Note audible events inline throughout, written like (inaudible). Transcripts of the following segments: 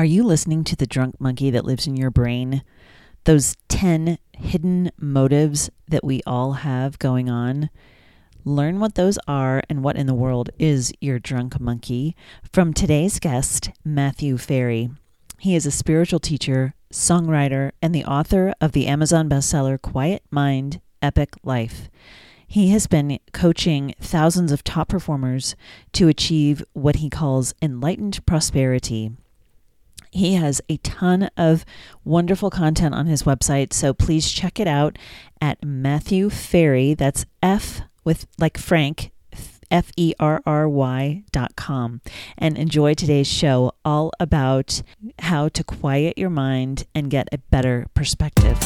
Are you listening to the drunk monkey that lives in your brain? Those 10 hidden motives that we all have going on? Learn what those are and what in the world is your drunk monkey from today's guest, Matthew Ferry. He is a spiritual teacher, songwriter, and the author of the Amazon bestseller Quiet Mind, Epic Life. He has been coaching thousands of top performers to achieve what he calls enlightened prosperity he has a ton of wonderful content on his website, so please check it out at Matthew Ferry. That's F with like Frank, F E R R Y dot com. And enjoy today's show all about how to quiet your mind and get a better perspective.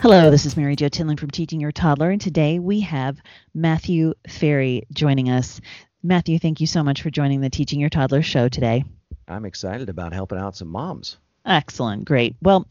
Hello, this is Mary Jo Tinling from Teaching Your Toddler, and today we have Matthew Ferry joining us. Matthew, thank you so much for joining the Teaching Your Toddler show today. I'm excited about helping out some moms. Excellent. Great. Well,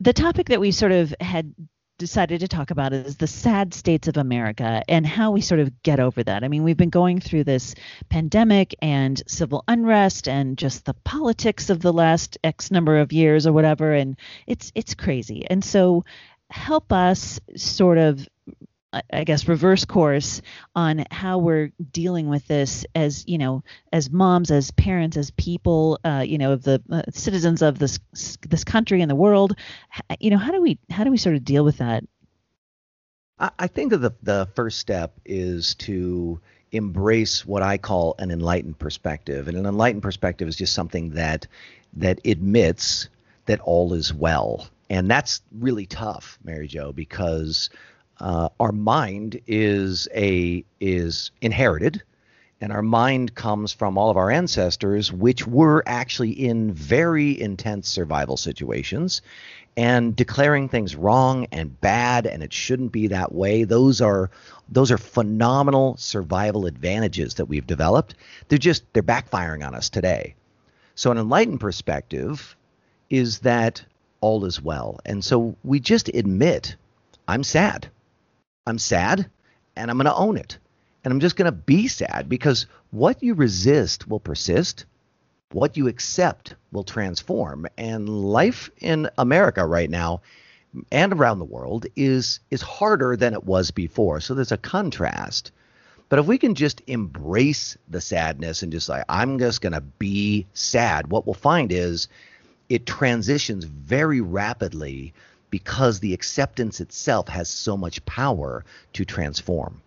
the topic that we sort of had decided to talk about is the sad states of America and how we sort of get over that. I mean, we've been going through this pandemic and civil unrest and just the politics of the last X number of years or whatever and it's it's crazy. And so help us sort of I guess reverse course on how we're dealing with this as you know as moms as parents as people uh, you know of the uh, citizens of this this country and the world. You know how do we how do we sort of deal with that? I think that the the first step is to embrace what I call an enlightened perspective. And an enlightened perspective is just something that that admits that all is well. And that's really tough Mary Jo because uh, our mind is a is inherited and our mind comes from all of our ancestors which were actually in very intense survival situations. And declaring things wrong and bad and it shouldn't be that way those are those are phenomenal survival advantages that we've developed. They're just they're backfiring on us today. So an enlightened perspective is that all is well. And so we just admit i'm sad I'm sad and I'm going to own it. And I'm just going to be sad because what you resist will persist. What you accept will transform. And life in America right now and around the world is is harder than it was before. So there's a contrast. But if we can just embrace the sadness and just like I'm just going to be sad, what we'll find is it transitions very rapidly because the acceptance itself has so much power to transform.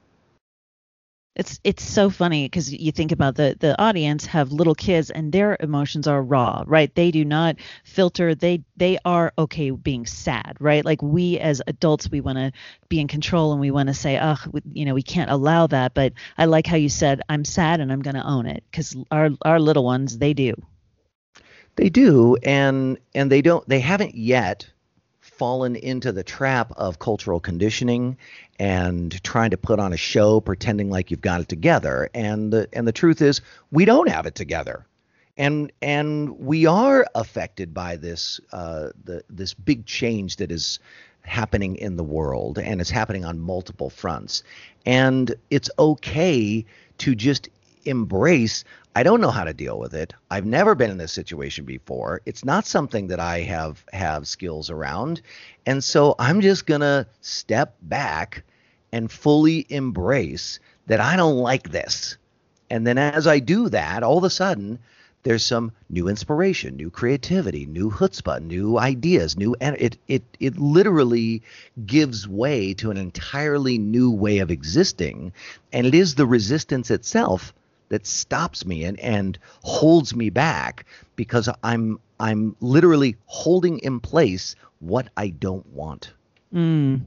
It's it's so funny because you think about the the audience have little kids and their emotions are raw, right? They do not filter. They they are okay being sad, right? Like we as adults, we want to be in control and we want to say, oh, you know, we can't allow that. But I like how you said, I'm sad and I'm going to own it because our our little ones, they do. They do, and and they don't. They haven't yet fallen into the trap of cultural conditioning and trying to put on a show pretending like you've got it together. And the and the truth is we don't have it together. And and we are affected by this uh, the this big change that is happening in the world and it's happening on multiple fronts. And it's okay to just embrace I don't know how to deal with it. I've never been in this situation before. It's not something that I have have skills around. And so I'm just going to step back and fully embrace that I don't like this. And then as I do that, all of a sudden there's some new inspiration, new creativity, new chutzpah, new ideas, new and it it it literally gives way to an entirely new way of existing. And it is the resistance itself that stops me and, and holds me back because I'm I'm literally holding in place what I don't want. Mm.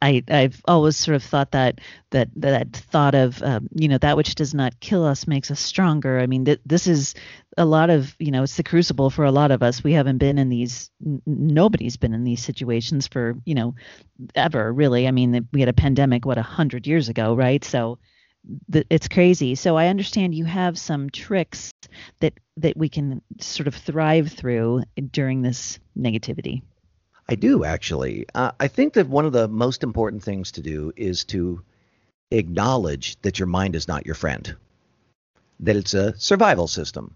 I I've always sort of thought that that that thought of um, you know that which does not kill us makes us stronger. I mean th- this is a lot of you know it's the crucible for a lot of us. We haven't been in these n- nobody's been in these situations for you know ever really. I mean we had a pandemic what a hundred years ago, right? So it's crazy. So I understand you have some tricks that that we can sort of thrive through during this negativity. I do actually. Uh, I think that one of the most important things to do is to acknowledge that your mind is not your friend. that it's a survival system.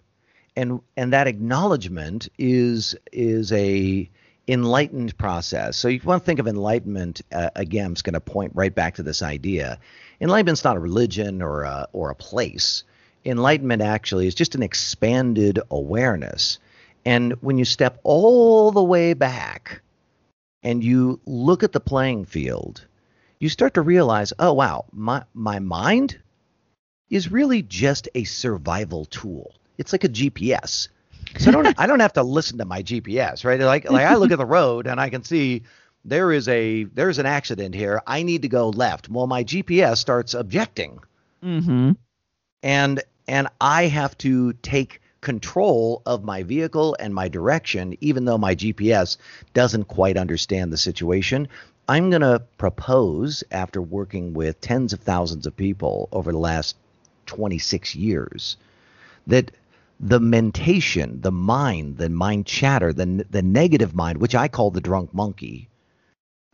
And and that acknowledgement is is a enlightened process. So you want to think of enlightenment uh, again. Just going to point right back to this idea. Enlightenment's not a religion or a, or a place. Enlightenment actually is just an expanded awareness. And when you step all the way back and you look at the playing field, you start to realize, oh wow, my my mind is really just a survival tool. It's like a GPS. So I don't I don't have to listen to my GPS, right? Like like I look at the road and I can see there is a there's an accident here. I need to go left. Well, my GPS starts objecting. Mm-hmm. And and I have to take control of my vehicle and my direction, even though my GPS doesn't quite understand the situation. I'm going to propose, after working with tens of thousands of people over the last 26 years, that the mentation, the mind, the mind chatter, the, the negative mind, which I call the drunk monkey,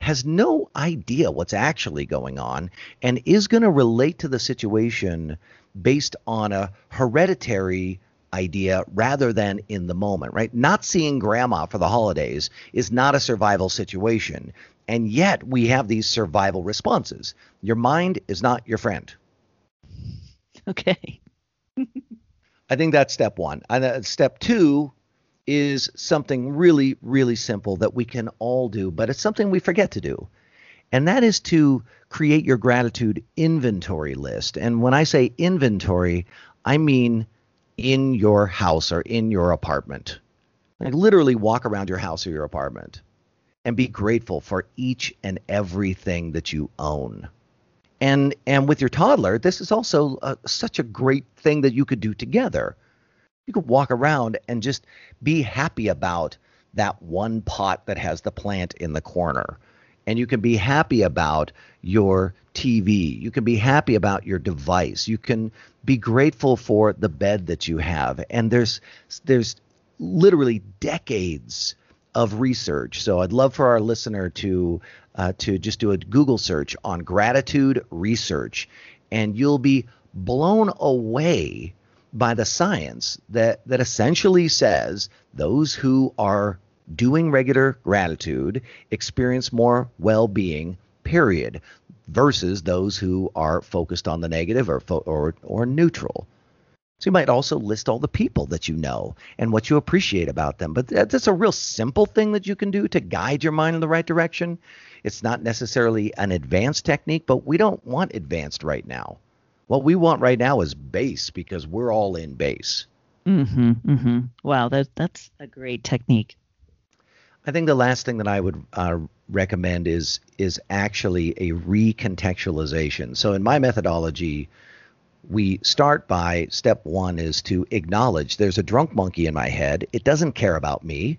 has no idea what's actually going on and is going to relate to the situation based on a hereditary idea rather than in the moment, right? Not seeing grandma for the holidays is not a survival situation. And yet we have these survival responses. Your mind is not your friend. (laughs) Okay. (laughs) I think that's step one. And uh, step two is something really, really simple that we can all do, but it's something we forget to do. And that is to create your gratitude inventory list. And when I say inventory, I mean in your house or in your apartment. Like literally walk around your house or your apartment and be grateful for each and everything that you own. And and with your toddler, this is also uh, such a great thing that you could do together. You could walk around and just be happy about that one pot that has the plant in the corner. And you can be happy about your TV. You can be happy about your device. You can be grateful for the bed that you have. And there's there's literally decades of research. So I'd love for our listener to uh, to just do a Google search on gratitude research, and you'll be blown away by the science that that essentially says those who are doing regular gratitude experience more well-being period versus those who are focused on the negative or fo- or or neutral so you might also list all the people that you know and what you appreciate about them. But that's a real simple thing that you can do to guide your mind in the right direction. It's not necessarily an advanced technique, but we don't want advanced right now. What we want right now is base because we're all in base. Mm-hmm. Mm-hmm. Wow, that that's a great technique. I think the last thing that I would uh, recommend is is actually a recontextualization. So in my methodology, we start by step one is to acknowledge there's a drunk monkey in my head. It doesn't care about me.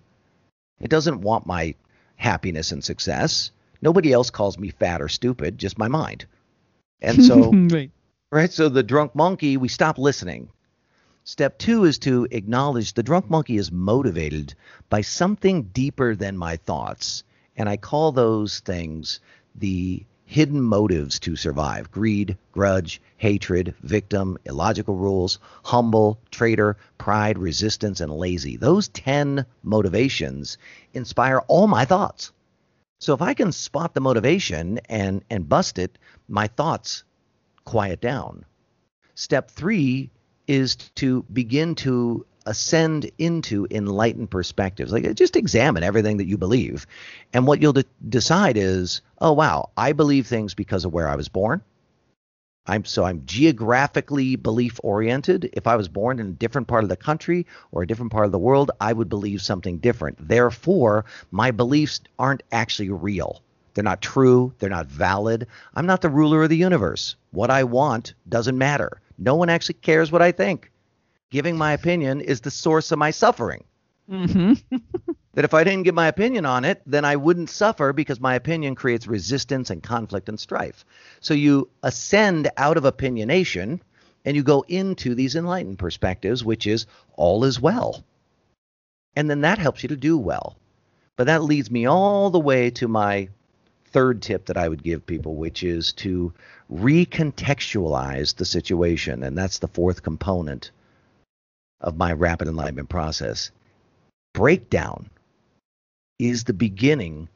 It doesn't want my happiness and success. Nobody else calls me fat or stupid, just my mind. And so, (laughs) right. right, so the drunk monkey, we stop listening. Step two is to acknowledge the drunk monkey is motivated by something deeper than my thoughts. And I call those things the hidden motives to survive greed, grudge, hatred, victim, illogical rules, humble, traitor, pride, resistance, and lazy. Those 10 motivations inspire all my thoughts. So if I can spot the motivation and, and bust it, my thoughts quiet down. Step three is to begin to ascend into enlightened perspectives. Like uh, just examine everything that you believe. And what you'll de- decide is, oh wow, I believe things because of where I was born. I'm so I'm geographically belief oriented. If I was born in a different part of the country or a different part of the world, I would believe something different. Therefore, my beliefs aren't actually real. They're not true, they're not valid. I'm not the ruler of the universe. What I want doesn't matter. No one actually cares what I think giving my opinion is the source of my suffering. Mm-hmm. (laughs) that if I didn't give my opinion on it, then I wouldn't suffer because my opinion creates resistance and conflict and strife. So you ascend out of opinionation and you go into these enlightened perspectives, which is all is well. And then that helps you to do well. But that leads me all the way to my third tip that I would give people, which is to recontextualize the situation. And that's the fourth component of my rapid enlightenment process. Breakdown is the beginning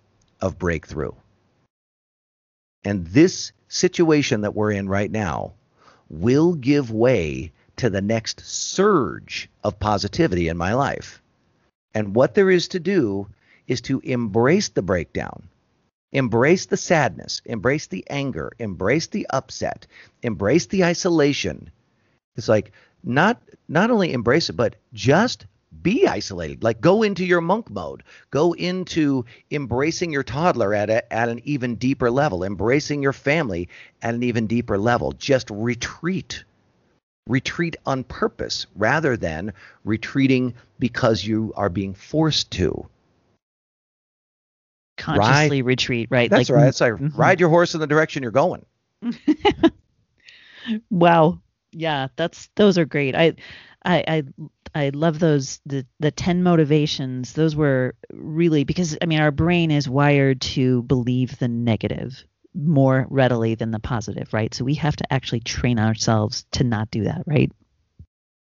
of breakthrough. And this situation that we're in right now will give way to the next surge of positivity in my life. And what there is to do is to embrace the breakdown, embrace the sadness, embrace the anger, embrace the upset, embrace the isolation. It's like not not only embrace it, but just be isolated. Like go into your monk mode. Go into embracing your toddler at a, at an even deeper level, embracing your family at an even deeper level. Just retreat. Retreat on purpose rather than retreating because you are being forced to. Consciously ride, retreat, right? That's like, right. It's like mm-hmm. ride your horse in the direction you're going. (laughs) wow. Yeah, that's those are great. I I, I I love those the the 10 motivations. Those were really because I mean our brain is wired to believe the negative more readily than the positive, right? So we have to actually train ourselves to not do that, right?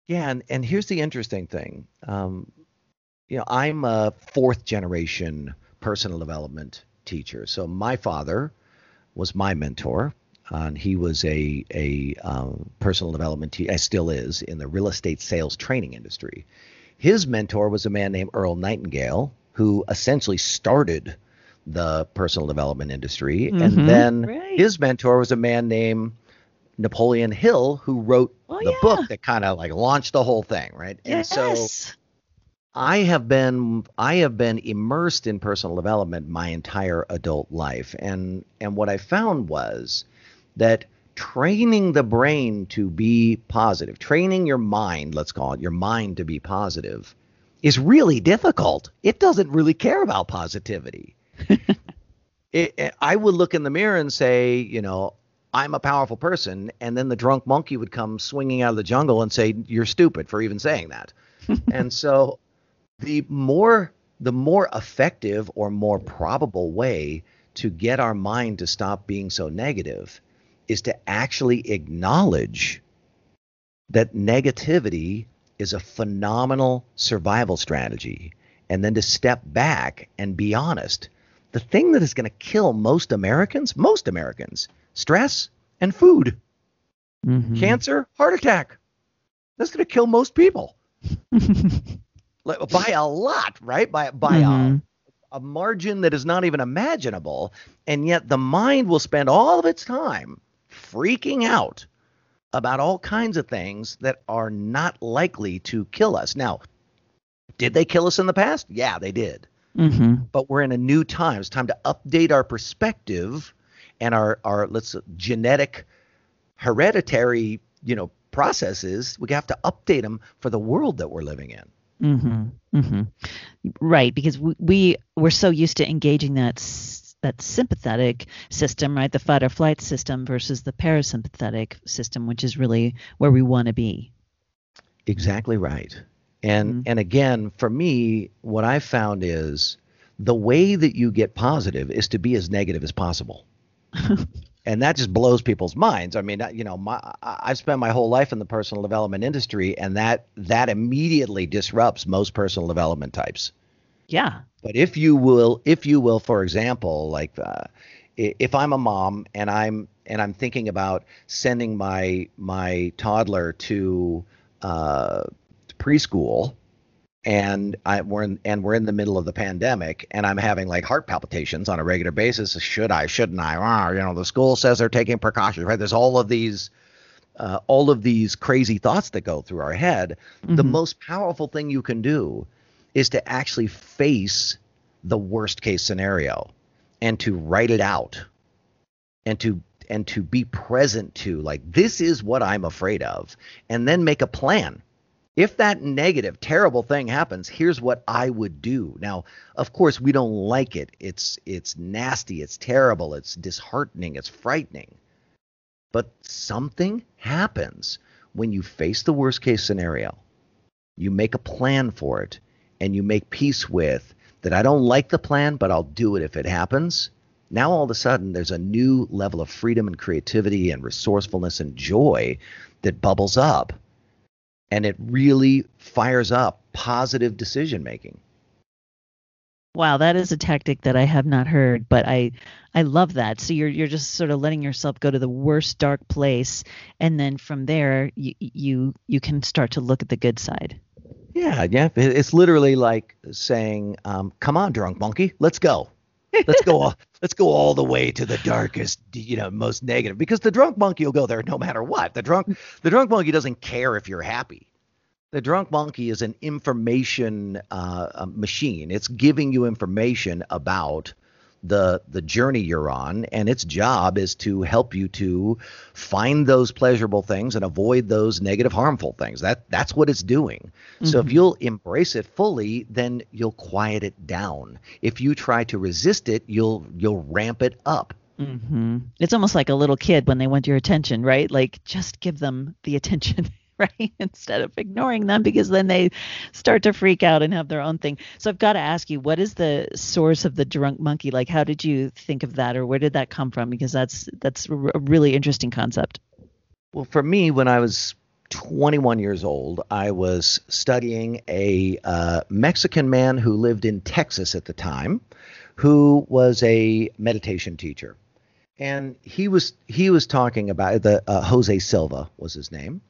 Yeah, and, and here's the interesting thing. Um, you know, I'm a fourth generation personal development teacher. So my father was my mentor and he was a a um, personal development teacher, still is in the real estate sales training industry. His mentor was a man named Earl Nightingale, who essentially started the personal development industry, mm-hmm, and then right. his mentor was a man named Napoleon Hill, who wrote oh, the yeah. book that kind of like launched the whole thing, right? Yes. And so I have been I have been immersed in personal development my entire adult life, and and what I found was that training the brain to be positive, training your mind, let's call it your mind to be positive, is really difficult. It doesn't really care about positivity. (laughs) it, it, I would look in the mirror and say, you know, I'm a powerful person, and then the drunk monkey would come swinging out of the jungle and say, "You're stupid for even saying that." (laughs) and so, the more the more effective or more probable way to get our mind to stop being so negative is to actually acknowledge that negativity is a phenomenal survival strategy and then to step back and be honest. The thing that is going to kill most Americans, most Americans, stress and food. Mm-hmm. Cancer, heart attack. That's going to kill most people. (laughs) by a lot, right? By by mm-hmm. a, a margin that is not even imaginable. And yet the mind will spend all of its time freaking out about all kinds of things that are not likely to kill us. Now, did they kill us in the past? Yeah, they did. Mm-hmm. But we're in a new time. It's time to update our perspective and our our let's genetic hereditary you know processes. We have to update them for the world that we're living in. Mm-hmm. Mm-hmm. Right, because we, we we're so used to engaging that that sympathetic system, right? The fight or flight system versus the parasympathetic system, which is really where we want to be. Exactly right. And mm-hmm. and again, for me, what I found is the way that you get positive is to be as negative as possible. (laughs) and that just blows people's minds. I mean, you know, my, I've spent my whole life in the personal development industry, and that that immediately disrupts most personal development types. Yeah. But if you will, if you will, for example, like uh, if I'm a mom and I'm and I'm thinking about sending my my toddler to uh, preschool, and I we're in, and we're in the middle of the pandemic, and I'm having like heart palpitations on a regular basis. Should I? Shouldn't I? Ah, you know, the school says they're taking precautions. Right? There's all of these. Uh, all of these crazy thoughts that go through our head, mm-hmm. the most powerful thing you can do is to actually face the worst case scenario and to write it out and to and to be present to like this is what I'm afraid of and then make a plan. If that negative terrible thing happens, here's what I would do. Now, of course, we don't like it. It's it's nasty, it's terrible, it's disheartening, it's frightening. But something happens when you face the worst case scenario. You make a plan for it and you make peace with that I don't like the plan, but I'll do it if it happens, now all of a sudden there's a new level of freedom and creativity and resourcefulness and joy that bubbles up and it really fires up positive decision making. Wow, that is a tactic that I have not heard, but I I love that. So you're you're just sort of letting yourself go to the worst dark place and then from there you you you can start to look at the good side. Yeah, yeah. It's literally like saying, um, "Come on, drunk monkey, let's go." let's go all, (laughs) let's go all the way to the darkest you know most negative because the drunk monkey will go there no matter what the drunk the drunk monkey doesn't care if you're happy the drunk monkey is an information uh, machine it's giving you information about the the journey you're on and its job is to help you to find those pleasurable things and avoid those negative harmful things that that's what it's doing mm-hmm. so if mm-hmm. you'll embrace it fully then you'll quiet it down if you try to resist it you'll you'll ramp it up mm-hmm. it's almost like a little kid when they want your attention right like just give them the attention (laughs) (laughs) right? Instead of ignoring them because then they start to freak out and have their own thing. So I've got to ask you, what is the source of the drunk monkey? Like, how did you think of that, or where did that come from? Because that's that's a really interesting concept. Well, for me, when I was 21 years old, I was studying a uh, Mexican man who lived in Texas at the time, who was a meditation teacher and he was he was talking about the uh, Jose Silva was his name,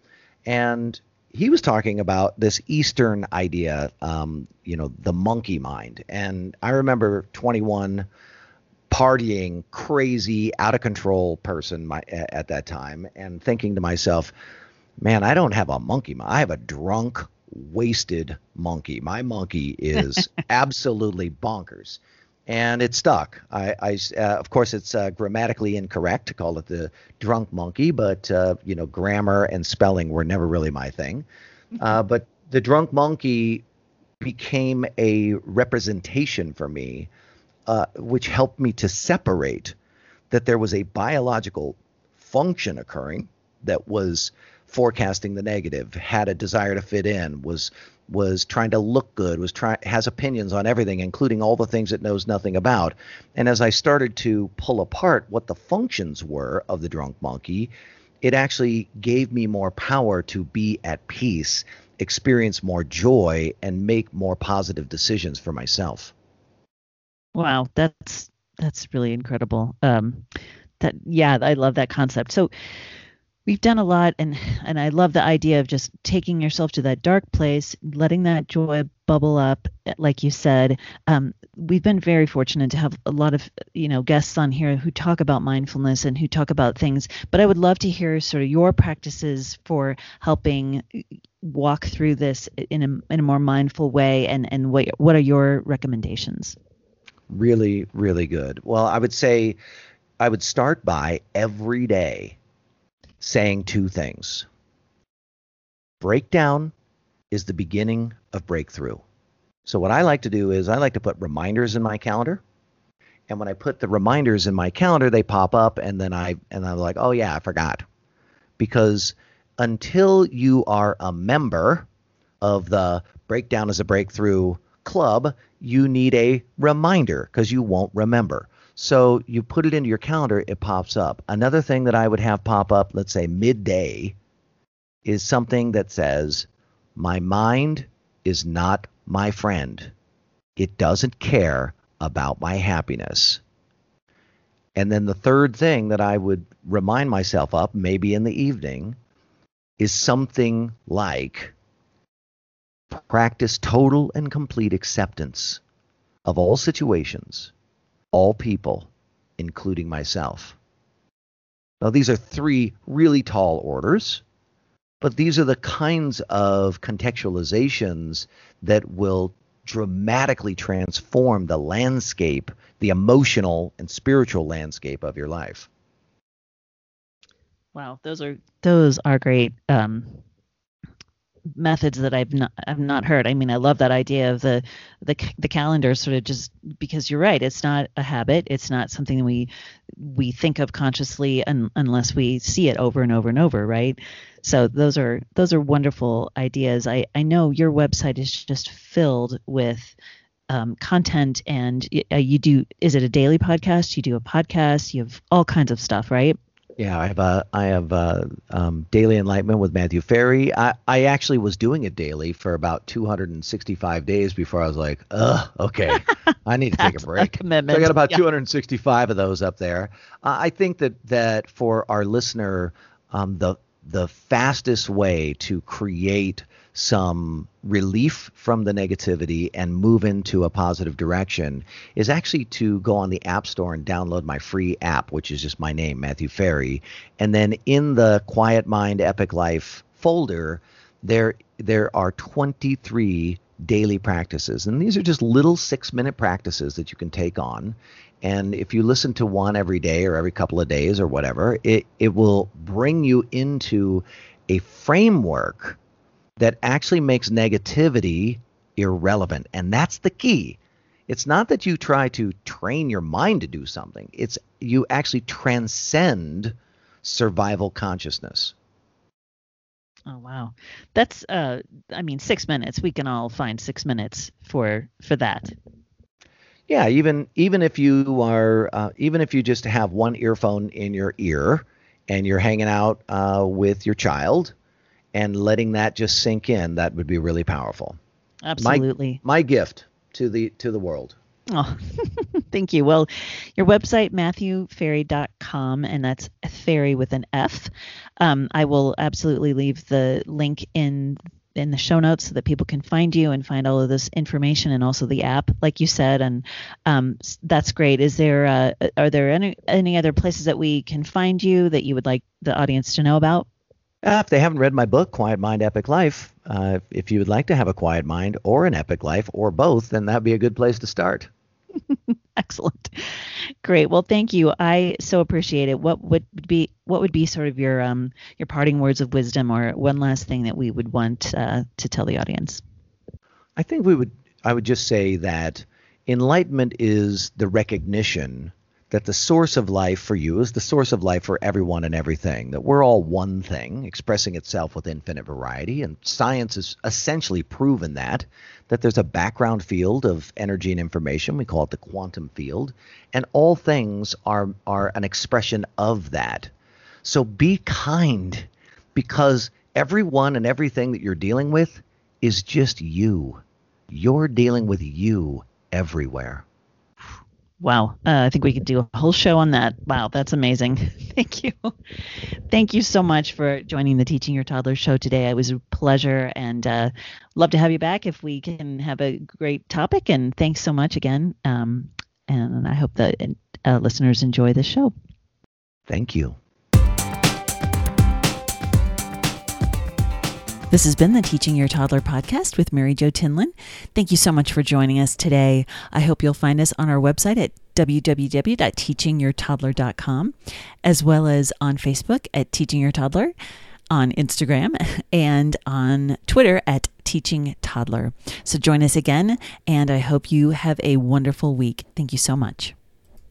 and he was talking about this Eastern idea, um, you know, the monkey mind. And I remember 21 partying, crazy, out of control person my, at that time, and thinking to myself, man, I don't have a monkey mind. I have a drunk, wasted monkey. My monkey is (laughs) absolutely bonkers and it stuck. I, I uh, of course, it's uh, grammatically incorrect to call it the drunk monkey, but uh, you know, grammar and spelling were never really my thing. (laughs) Uh, but the drunk monkey became a representation for me, uh, which helped me to separate that there was a biological function occurring that was forecasting the negative, had a desire to fit in, was was trying to look good, was try has opinions on everything, including all the things it knows nothing about. And as I started to pull apart what the functions were of the drunk monkey, it actually gave me more power to be at peace, experience more joy, and make more positive decisions for myself. Wow, that's that's really incredible. Um, that yeah, I love that concept. So we've done a lot and and I love the idea of just taking yourself to that dark place, letting that joy bubble up like you said. Um, we've been very fortunate to have a lot of you know guests on here who talk about mindfulness and who talk about things, but I would love to hear sort of your practices for helping walk through this in a in a more mindful way and and what what are your recommendations? Really really good. Well, I would say I would start by every day saying two things. Breakdown is the beginning of breakthrough. So what I like to do is I like to put reminders in my calendar. And when I put the reminders in my calendar, they pop up and then I and I'm like, "Oh yeah, I forgot." Because until you are a member of the Breakdown is a Breakthrough club, you need a reminder because you won't remember. So you put it into your calendar, it pops up. Another thing that I would have pop up, let's say midday, is something that says, My mind is not my friend. It doesn't care about my happiness. And then the third thing that I would remind myself of, maybe in the evening, is something like practice total and complete acceptance of all situations all people, including myself. Now, these are three really tall orders, but these are the kinds of contextualizations that will dramatically transform the landscape, the emotional and spiritual landscape of your life. Wow, those are those are great um, methods that I've not I've not heard. I mean, I love that idea of the the the calendar sort of just because you're right. It's not a habit. It's not something we we think of consciously un, unless we see it over and over and over, right? So those are those are wonderful ideas. I I know your website is just filled with um, content and uh, you do is it a daily podcast you do a podcast you have all kinds of stuff right yeah, I have a I have a, um, daily enlightenment with Matthew Ferry. I, I actually was doing it daily for about 265 days before I was like, ugh, okay, (laughs) I need to take a break. A commitment. So I got about Yeah. 265 of those up there. Uh, I think that that for our listener, um, the the fastest way to create some relief from the negativity and move into a positive direction is actually to go on the App Store and download my free app, which is just my name, Matthew Ferry. And then in the Quiet Mind Epic Life folder, there there are 23 daily practices. And these are just little six minute practices that you can take on. And if you listen to one every day or every couple of days or whatever, it, it will bring you into a framework that actually makes negativity irrelevant. And that's the key. It's not that you try to train your mind to do something, it's you actually transcend survival consciousness. Oh wow, that's uh, I mean, six minutes. We can all find six minutes for for that. Yeah, even even if you are uh, even if you just have one earphone in your ear and you're hanging out uh, with your child and letting that just sink in, that would be really powerful. Absolutely. My gift to the to the world. Oh, (laughs) thank you. Well, your website, matthewferry.com, and that's ferry with an F. Um, I will absolutely leave the link in in the show notes so that people can find you and find all of this information and also the app, like you said. And um, that's great. Is there uh, are there any any other places that we can find you that you would like the audience to know about? Uh, if they haven't read my book, Quiet Mind, Epic Life, uh, if you would like to have a quiet mind or an epic life or both, then that'd be a good place to start. (laughs) Excellent. Great. Well, thank you. I so appreciate it. What would be what would be sort of your um your parting words of wisdom or one last thing that we would want uh, to tell the audience? I think we would I would just say that enlightenment is the recognition that the source of life for you is the source of life for everyone and everything. That we're all one thing, expressing itself with infinite variety, and science has essentially proven that that there's a background field of energy and information. We call it the quantum field, and all things are are an expression of that. So be kind because everyone and everything that you're dealing with is just you. You're dealing with you everywhere. Wow. Uh, I think we could do a whole show on that. Wow, that's amazing. (laughs) Thank you. Thank you so much for joining the Teaching Your Toddler show today. It was a pleasure and uh, love to have you back if we can have a great topic. And thanks so much again. Um, and I hope that uh, listeners enjoy the show. Thank you. This has been the Teaching Your Toddler podcast with Mary Jo Tinlin. Thank you so much for joining us today. I hope you'll find us on our website at www.teachingyourtoddler.com, as well as on Facebook at Teaching Your Toddler, on Instagram, (laughs) and on Twitter at Teaching Toddler. So join us again, and I hope you have a wonderful week. Thank you so much.